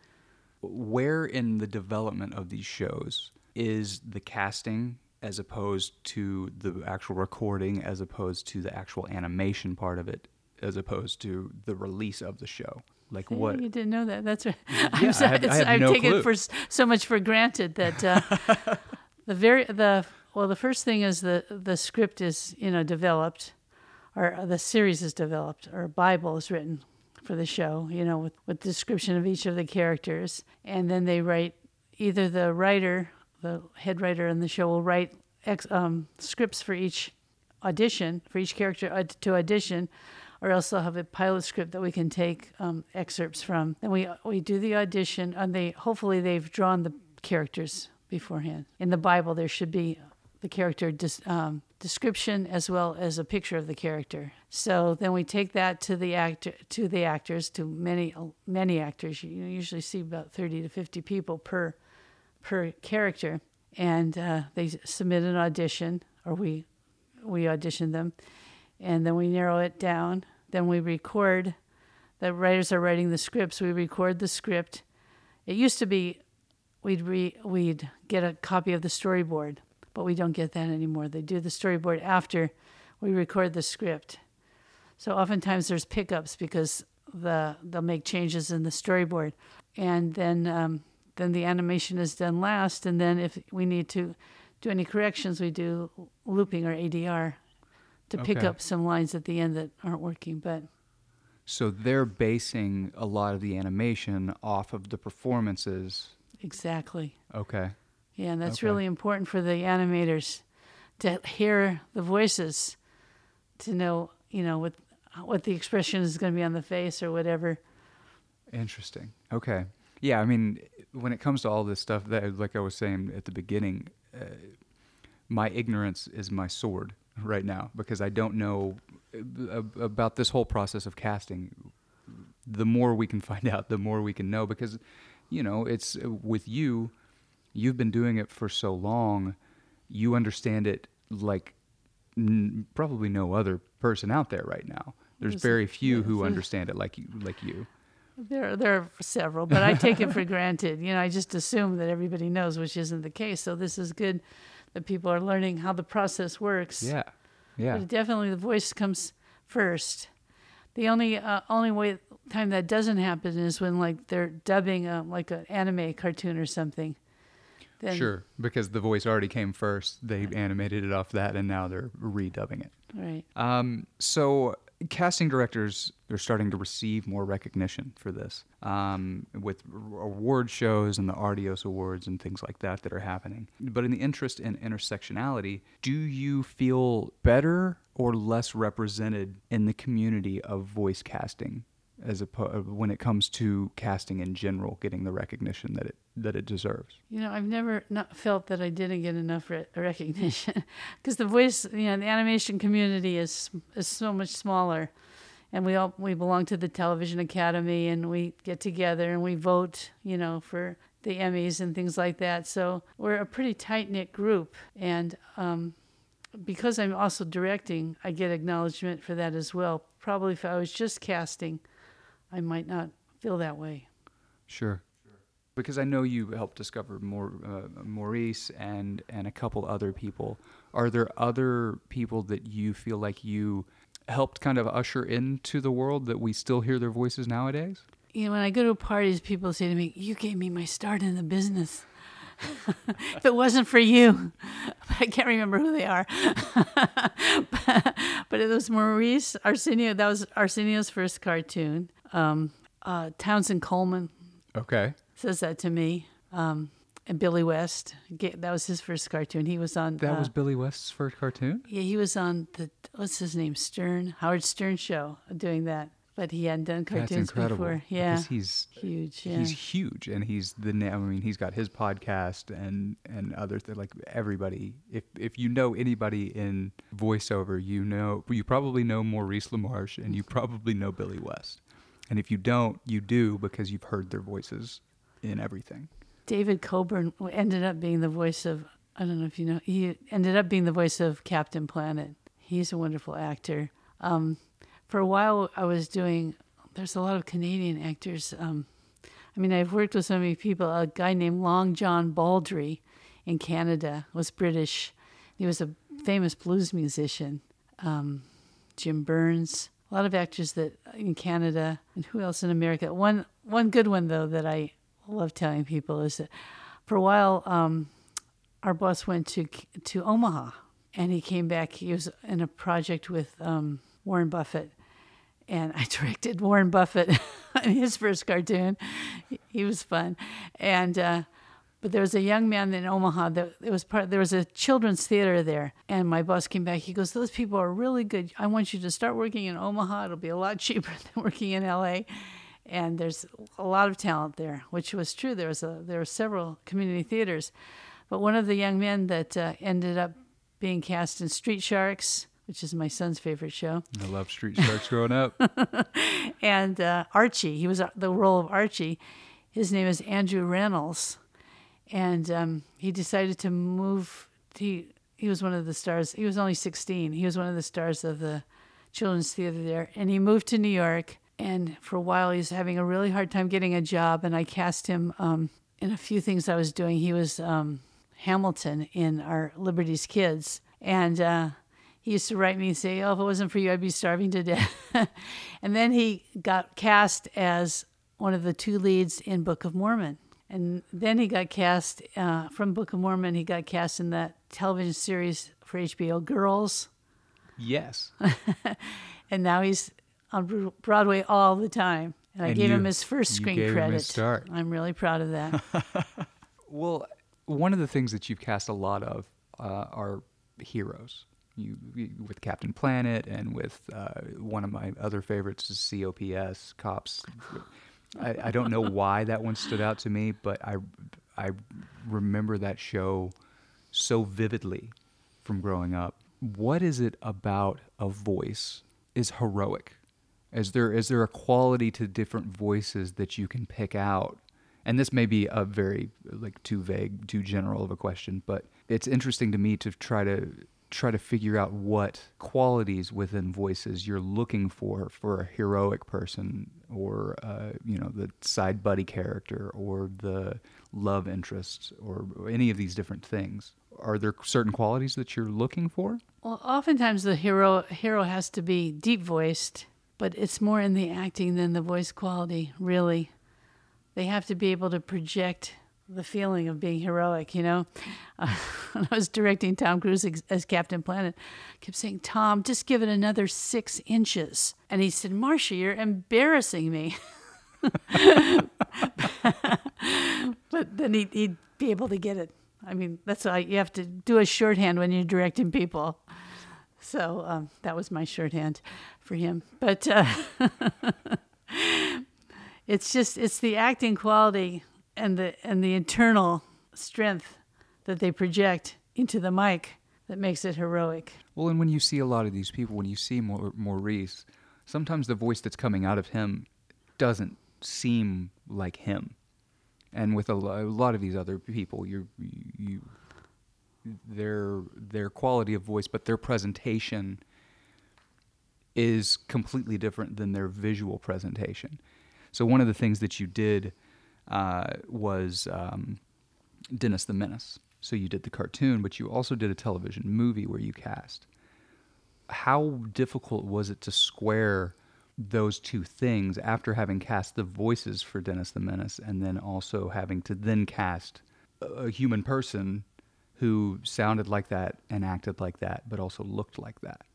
Speaker 1: Where in the development of these shows is the casting as opposed to the actual recording, as opposed to the actual animation part of it, as opposed to the release of the show? Like what?
Speaker 2: you didn't know that? That's right.
Speaker 1: Yeah,
Speaker 2: I'm
Speaker 1: I
Speaker 2: sorry,
Speaker 1: have- I have
Speaker 2: I've
Speaker 1: no
Speaker 2: taken
Speaker 1: clue.
Speaker 2: it for so much for granted that uh, the very the well the first thing is the the script is you know developed, or the series is developed, or Bible is written for the show. You know with with description of each of the characters, and then they write either the writer, the head writer in the show will write ex, um, scripts for each audition for each character to audition or else they'll have a pilot script that we can take um, excerpts from. Then we we do the audition, and they hopefully they've drawn the characters beforehand. In the Bible, there should be the character dis, um, description as well as a picture of the character. So then we take that to the actor to the actors to many many actors. You usually see about thirty to fifty people per per character, and uh, they submit an audition, or we we audition them, and then we narrow it down. Then we record. The writers are writing the scripts. We record the script. It used to be we'd re, we'd get a copy of the storyboard, but we don't get that anymore. They do the storyboard after we record the script. So oftentimes there's pickups because the they'll make changes in the storyboard, and then um, then the animation is done last. And then if we need to do any corrections, we do looping or ADR to pick
Speaker 1: Okay.
Speaker 2: up some lines at the end that aren't working. But
Speaker 1: So they're basing a lot of the animation off of the performances.
Speaker 2: exactly,
Speaker 1: Okay.
Speaker 2: Yeah, and that's
Speaker 1: Okay.
Speaker 2: really important for the animators to hear the voices, to know you know what what the expression is going to be on the face or whatever.
Speaker 1: Interesting. Okay. Yeah, I mean, when it comes to all this stuff, that like I was saying at the beginning, uh, my ignorance is my sword right now because I don't know uh, about this whole process of casting, the more we can find out, the more we can know. Because, you know, it's uh, with you, you've been doing it for so long, you understand it like n- probably no other person out there right now. There's very few who understand it like you, like you.
Speaker 2: There, there are several, but I take it for granted. You know, I just assume that everybody knows, which isn't the case. So this is good that people are learning how the process works.
Speaker 1: Yeah, yeah.
Speaker 2: But definitely the voice comes first. The only uh, only way time that doesn't happen is when like they're dubbing a, like an anime cartoon or something. Then,
Speaker 1: Sure, because the voice already came first. They animated it off that, and now they're redubbing it.
Speaker 2: Right.
Speaker 1: Um, so casting directors are starting to receive more recognition for this um, with award shows and the Artios Awards and things like that that are happening. But in the interest in intersectionality, do you feel better or less represented in the community of voice casting? As oppo- when it comes to casting in general, getting the recognition that it that it deserves.
Speaker 2: You know, I've never not felt that I didn't get enough re- recognition because the voice, you know, the animation community is is so much smaller, and we all we belong to the Television Academy, and we get together and we vote, you know, for the Emmys and things like that. So we're a pretty tight knit group, and um, because I'm also directing, I get acknowledgement for that as well. Probably if I was just casting, I might not feel that way.
Speaker 1: Sure. Because I know you helped discover more uh, Maurice and and a couple other people. Are there other people that you feel like you helped kind of usher into the world that we still hear their voices nowadays?
Speaker 2: you know, when I go to parties, people say to me, "You gave me my start in the business." if it wasn't for you, I can't remember who they are, but, but it was Maurice Arsenio. That was Arsenio's first cartoon. Um, uh, Townsend Coleman
Speaker 1: Okay.
Speaker 2: says that to me, um, and Billy West. ga- That was his first cartoon. He was on.
Speaker 1: That
Speaker 2: uh,
Speaker 1: was Billy West's first cartoon?
Speaker 2: yeah, he was on the what's his name Stern Howard Stern show doing that, but he hadn't done cartoons before. Yeah,
Speaker 1: Because he's
Speaker 2: huge. Yeah.
Speaker 1: he's huge and he's the na- I mean he's got his podcast and and other th- like everybody if if you know anybody in voiceover you know you probably know Maurice LaMarche and you probably know Billy West and if you don't you do because you've heard their voices in everything
Speaker 2: David Coburn ended up being the voice of I don't know if you know he ended up being the voice of Captain Planet. He's a wonderful actor. Um, for a while, I was doing. There's a lot of Canadian actors. Um, I mean, I've worked with so many people. A guy named Long John Baldry in Canada was British. He was a famous blues musician. Um, Jim Burns. A lot of actors that in Canada and who else in America. One one good one though that I love telling people is that for a while um, our boss went to to Omaha and he came back. He was in a project with um, Warren Buffett, and I directed Warren Buffett in his first cartoon. He- He was fun, and. Uh, but there was a young man in Omaha that it was part. There was a children's theater there, and my boss came back. He goes, "Those people are really good. I want you to start working in Omaha. It'll be a lot cheaper than working in L.A." And there's a lot of talent there, which was true. There was a there were several community theaters, but one of the young men that uh, ended up being cast in Street Sharks, which is my son's favorite show,
Speaker 1: I love Street Sharks growing up
Speaker 2: and uh, Archie. He was uh, the role of Archie. His name is Andrew Rannells, and um, he decided to move. He he was one of the stars. He was only 16. He was one of the stars of the children's theater there, and he moved to New York. And for a while, he was having a really hard time getting a job. And I cast him um, in a few things I was doing. He was um, Hamilton in our Liberty's Kids, and. Uh, he used to write me and say, "Oh, if it wasn't for you, I'd be starving to death." and then he got cast as one of the two leads in Book of Mormon. And then he got cast uh, from Book of Mormon. He got cast in that television series for HBO, Girls.
Speaker 1: yes
Speaker 2: And now he's on Broadway all the time. And I gave
Speaker 1: you-
Speaker 2: him his first
Speaker 1: you
Speaker 2: screen
Speaker 1: gave him
Speaker 2: credit.
Speaker 1: start.
Speaker 2: I'm really proud of that.
Speaker 1: Well, one of the things that you've cast a lot of uh, are heroes. You, you with Captain Planet and with uh, one of my other favorites is COPS Cops. I, I don't know why that one stood out to me, but I I remember that show so vividly from growing up. What is it about a voice is heroic? Is there is there a quality to different voices that you can pick out? And this may be a very like too vague, too general of a question, but it's interesting to me to try to try to figure out what qualities within voices you're looking for for a heroic person or uh, you know the side buddy character or the love interest or any of these different things are there certain qualities that you're looking for
Speaker 2: Well, oftentimes the hero hero has to be deep voiced, but it's more in the acting than the voice quality, really. They have to be able to project the feeling of being heroic, you know. Uh, when I was directing Tom Cruise as Captain Planet, I kept saying, "Tom, just give it another 6 inches." And he said, "Marcia, you're embarrassing me." but then he'd, he'd be able to get it. I mean, that's why you have to do a shorthand when you're directing people. So um, that was my shorthand for him. But uh, it's just it's the acting quality and the and the internal strength that they project into the mic that makes it heroic.
Speaker 1: well and when you see a lot of these people when you see Mau- maurice sometimes the voice that's coming out of him doesn't seem like him and with a, lo- a lot of these other people you you their their quality of voice but their presentation is completely different than their visual presentation so one of the things that you did uh, was um, Dennis the Menace. So you did the cartoon, but you also did a television movie where you cast. How difficult was it to square those two things after having cast the voices for Dennis the Menace and then also having to then cast a human person who sounded like that and acted like that, but also looked like that?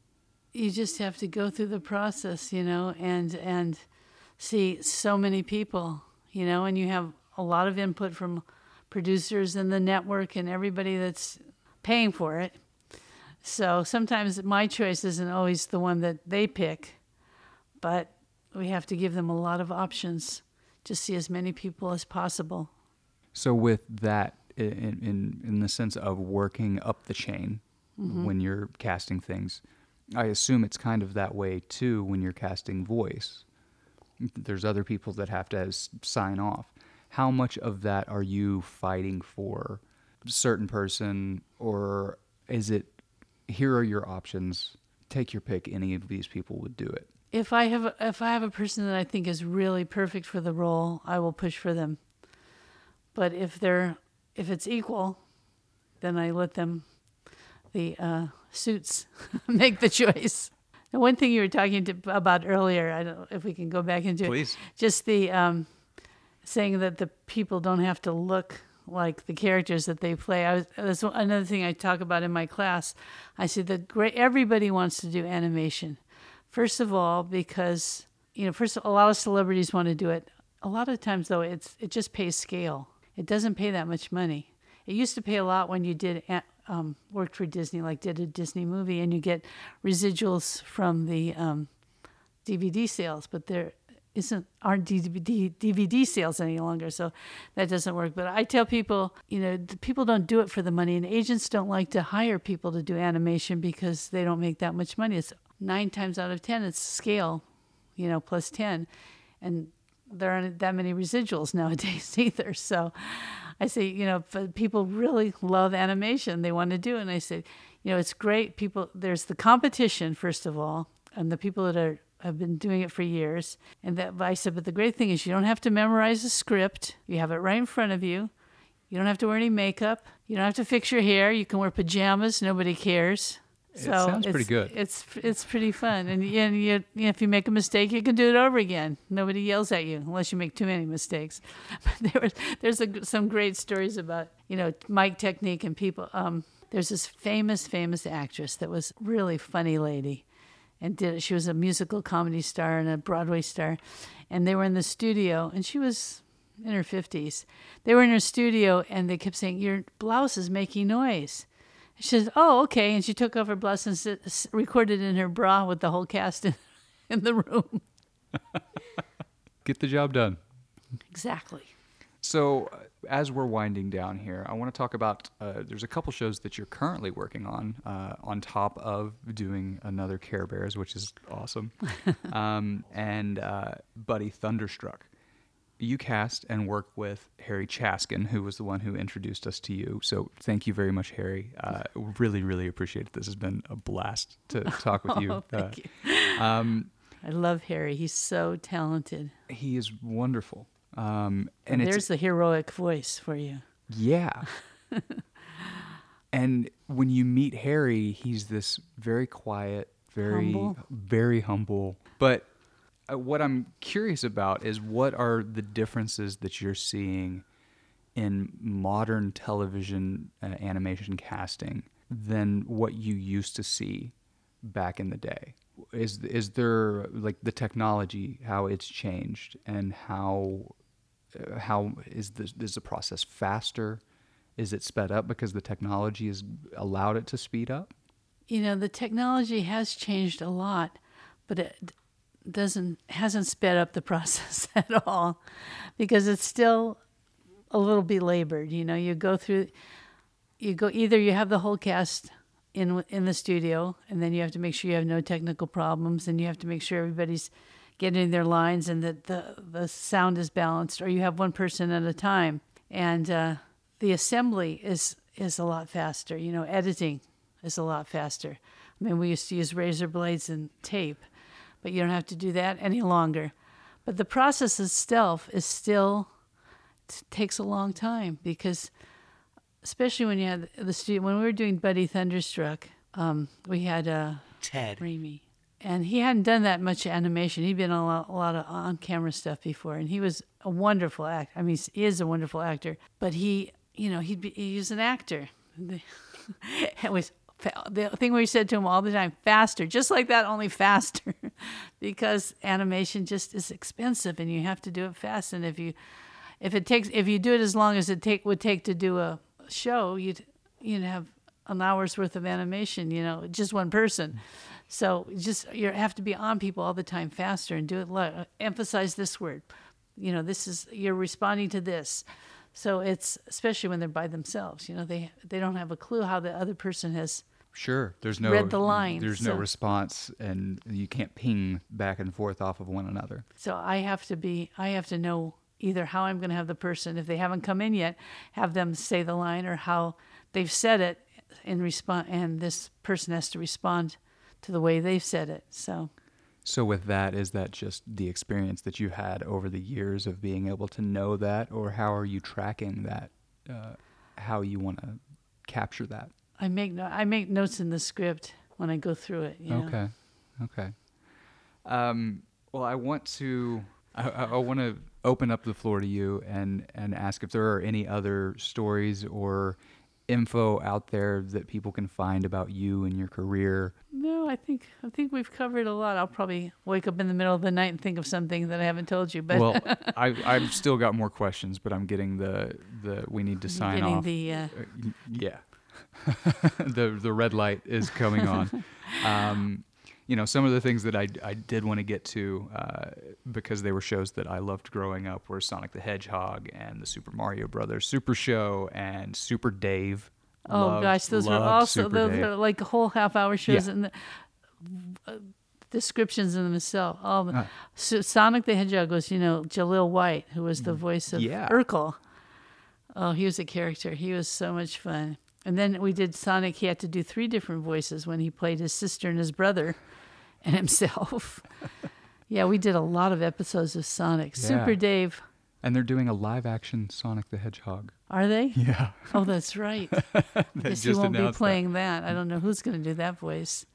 Speaker 2: you just have to go through the process, you know, and and see so many people, you know, and you have a lot of input from producers and the network and everybody that's paying for it. So sometimes my choice isn't always the one that they pick, but we have to give them a lot of options to see as many people as possible.
Speaker 1: So with that, in in, in the sense of working up the chain mm-hmm. when you're casting things, I assume it's kind of that way too when you're casting voice. There's other people that have to sign off. How much of that are you fighting for? A certain person, or is it? Here are your options. Take your pick. Any of these people would do it.
Speaker 2: if I have if I have a person that I think is really perfect for the role, I will push for them. But if they're if it's equal, then I let them the uh, suits make the choice. The one thing you were talking to, about earlier, I don't know if we can go back into
Speaker 1: Please.
Speaker 2: it, just the um, saying that the people don't have to look like the characters that they play. I was, that's another thing I talk about in my class. I said that great everybody wants to do animation. First of all, because you know, first a lot of celebrities want to do it. A lot of times though, it's it just pays scale. It doesn't pay that much money. It used to pay a lot when you did um, worked for Disney, like did a Disney movie, and you get residuals from the um, DVD sales, but there isn't aren't DVD, DVD sales any longer, so that doesn't work. But I tell people, you know, people don't do it for the money, and agents don't like to hire people to do animation because they don't make that much money. It's nine times out of ten, it's scale, you know, plus ten, and there aren't that many residuals nowadays either. So I say, you know, people really love animation. They want to do it. And I say, you know, it's great. People, there's the competition, first of all, and the people that are have been doing it for years. And that I said, but the great thing is you don't have to memorize a script. You have it right in front of you. You don't have to wear any makeup. You don't have to fix your hair. You can wear pajamas. Nobody cares.
Speaker 1: It
Speaker 2: So
Speaker 1: sounds pretty good.
Speaker 2: It's it's pretty fun, and, and you, you know, if you make a mistake, you can do it over again. Nobody yells at you unless you make too many mistakes. But there was there's a, some great stories about you know mic technique and people. Um, there's this famous famous actress that was really funny lady, and did she was a musical comedy star and a Broadway star, and they were in the studio, and she was in her 50s. They were in her studio and they kept saying, Your blouse is making noise. She says, Oh, okay. And she took off her blouse and s- s- recorded in her bra with the whole cast in, in the room.
Speaker 1: Get the job done.
Speaker 2: Exactly.
Speaker 1: So, uh, as we're winding down here, I want to talk about. Uh, there's a couple shows that you're currently working on, uh, on top of doing another Care Bears, which is awesome, um, and uh, Buddy Thunderstruck. You cast and work with Harry Chaskin, who was the one who introduced us to you. So thank you very much, Harry. Uh, really, really appreciate it. This has been a blast to talk with you.
Speaker 2: Oh, thank
Speaker 1: Uh,
Speaker 2: you.
Speaker 1: Um,
Speaker 2: I love Harry. He's so talented.
Speaker 1: he is wonderful. Um, and
Speaker 2: And
Speaker 1: it's
Speaker 2: there's the heroic voice for you.
Speaker 1: Yeah. and when you meet Harry, he's this very quiet, very
Speaker 2: Humble.
Speaker 1: very humble. But what I'm curious about is what are the differences that you're seeing in modern television uh, animation casting than what you used to see back in the day? Is is there like the technology how it's changed and how uh, how is the is the process faster? Is it sped up because the technology has allowed it to speed up?
Speaker 2: You know, the technology has changed a lot, but it doesn't hasn't sped up the process at all because it's still a little belabored. You know, you go through, you go either you have the whole cast in in the studio, and then you have to make sure you have no technical problems, and you have to make sure everybody's getting their lines and that the the sound is balanced, or you have one person at a time, and uh, the assembly is is a lot faster. You know, editing is a lot faster. I mean, we used to use razor blades and tape, but you don't have to do that any longer. But the process itself is still t- takes a long time because, especially when you had the studio when we were doing Buddy Thunderstruck, um, we had uh,
Speaker 3: Ted.
Speaker 2: Raimi, and he hadn't done that much animation. He'd been on a lot, a lot of on-camera stuff before, and he was a wonderful act. I mean, he is a wonderful actor, but he, you know, he'd be, he was an actor. it was the thing we said to him all the time faster just like that only faster because animation just is expensive and you have to do it fast. And if you if it takes if you do it as long as it take would take to do a show you'd you'd have an hour's worth of animation you know just one person. So just you have to be on people all the time faster and do it lo- emphasize this word. You know this is you're responding to this. So it's especially when they're by themselves you know they they don't have a clue how the other person has
Speaker 1: Sure. There's no
Speaker 2: Read the lines,
Speaker 1: There's no response, and you can't ping back and forth off of one another.
Speaker 2: So I have to be, I have to know either how I'm going to have the person, if they haven't come in yet, have them say the line, or how they've said it in response, and this person has to respond to the way they've said it. So
Speaker 1: So with that, is that just the experience that you had over the years of being able to know that, or how are you tracking that? Uh, how you want to capture that?
Speaker 2: I make no, I make notes in the script when I go through it. You know?
Speaker 1: Okay. Okay. Um, well, I want to. I, I I want to open up the floor to you and and ask if there are any other stories or info out there that people can find about you and your career.
Speaker 2: No, I think I think we've covered a lot. I'll probably wake up in the middle of the night and think of something that I haven't told you. But
Speaker 1: well, I I've still got more questions, but I'm getting the the we need to sign
Speaker 2: getting
Speaker 1: off.
Speaker 2: the uh,
Speaker 1: Uh, yeah. the the red light is coming on. Um, you know, some of the things that I, I did want to get to uh, because they were shows that I loved growing up were Sonic the Hedgehog and the Super Mario Brothers Super Show and Super Dave.
Speaker 2: Oh
Speaker 1: Loved-
Speaker 2: gosh, those were also
Speaker 1: Super
Speaker 2: those
Speaker 1: Dave.
Speaker 2: like whole half hour shows
Speaker 1: Yeah.
Speaker 2: and the uh, descriptions in themselves. All
Speaker 1: Uh.
Speaker 2: so Sonic the Hedgehog was, you know, Jaleel White, who was the voice of
Speaker 1: Mm, Yeah.
Speaker 2: Urkel. Oh, he was a character. He was so much fun. And then we did Sonic. He had to do three different voices when he played his sister and his brother, and himself. yeah, we did a lot of episodes of Sonic. Super Dave,
Speaker 1: And they're doing a live action Sonic the Hedgehog.
Speaker 2: are they?
Speaker 1: Yeah.
Speaker 2: Oh, that's right.
Speaker 1: They
Speaker 2: Guess he won't be
Speaker 1: announced that.
Speaker 2: playing that. I don't know who's going to do that voice.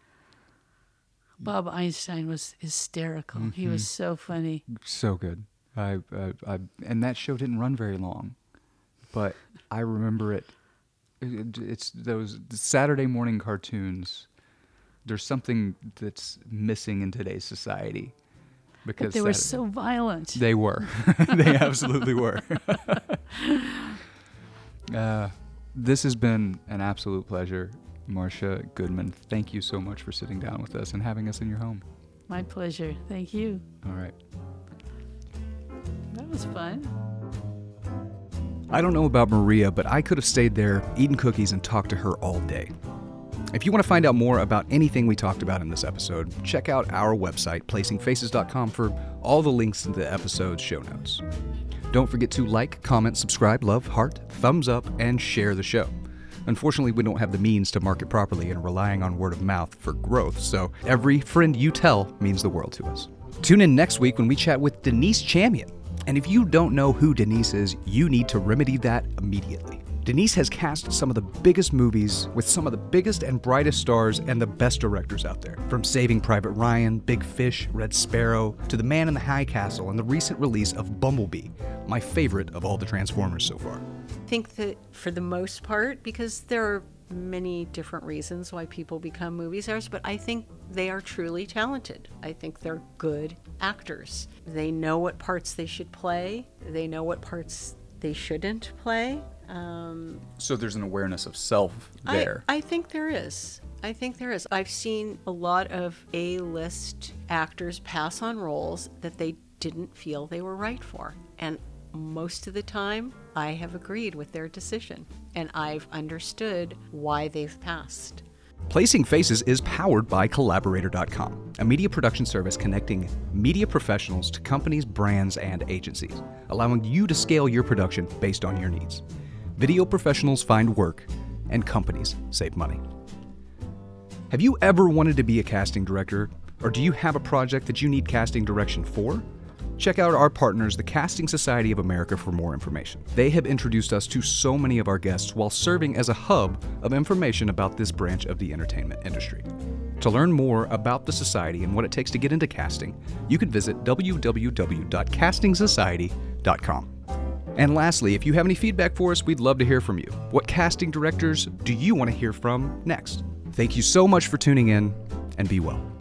Speaker 2: Bob Einstein was hysterical. He was
Speaker 1: Mm-hmm.
Speaker 2: so funny.
Speaker 1: So good. I, I, I and that show didn't run very long, but I remember it. It- It's those Saturday morning cartoons. There's something that's missing in today's society because
Speaker 2: But they were
Speaker 1: Saturday-
Speaker 2: so violent.
Speaker 1: They were. they absolutely were. uh, this has been an absolute pleasure, Marcia Goodman. Thank you so much for sitting down with us and having us in your home.
Speaker 2: My pleasure. Thank you.
Speaker 1: All right.
Speaker 2: That was fun.
Speaker 1: I don't know about Maria, but I could have stayed there, eaten cookies, and talked to her all day. If you want to find out more about anything we talked about in this episode, check out our website, placingfaces.com, for all the links in the episode's show notes. Don't forget to like, comment, subscribe, love, heart, thumbs up, and share the show. Unfortunately, we don't have the means to market properly and relying on word of mouth for growth, so every friend you tell means the world to us. Tune in next week when we chat with Denise Chamian. And if you don't know who Denise is, you need to remedy that immediately. Denise has cast some of the biggest movies with some of the biggest and brightest stars and the best directors out there. From Saving Private Ryan, Big Fish, Red Sparrow, to The Man in the High Castle and the recent release of Bumblebee, my favorite of all the Transformers so far.
Speaker 3: I think that for the most part, because there are many different reasons why people become movie stars, but I think they are truly talented. I think they're good actors. They know what parts they should play, they know what parts they shouldn't play. Um,
Speaker 1: so there's an awareness of self there.
Speaker 3: I, I think there is. I think there is. I've seen a lot of A list actors pass on roles that they didn't feel they were right for. And most of the time, I have agreed with their decision and I've understood why they've passed.
Speaker 1: Placing Faces is powered by Collaborator.com, a media production service connecting media professionals to companies, brands, and agencies, allowing you to scale your production based on your needs. Video professionals find work, and companies save money. Have you ever wanted to be a casting director, or do you have a project that you need casting direction for? Check out our partners, the Casting Society of America, for more information. They have introduced us to so many of our guests while serving as a hub of information about this branch of the entertainment industry. To learn more about the Society and what it takes to get into casting, you can visit www.castingsociety.com. And lastly, if you have any feedback for us, we'd love to hear from you. What casting directors do you want to hear from next? Thank you so much for tuning in, and be well.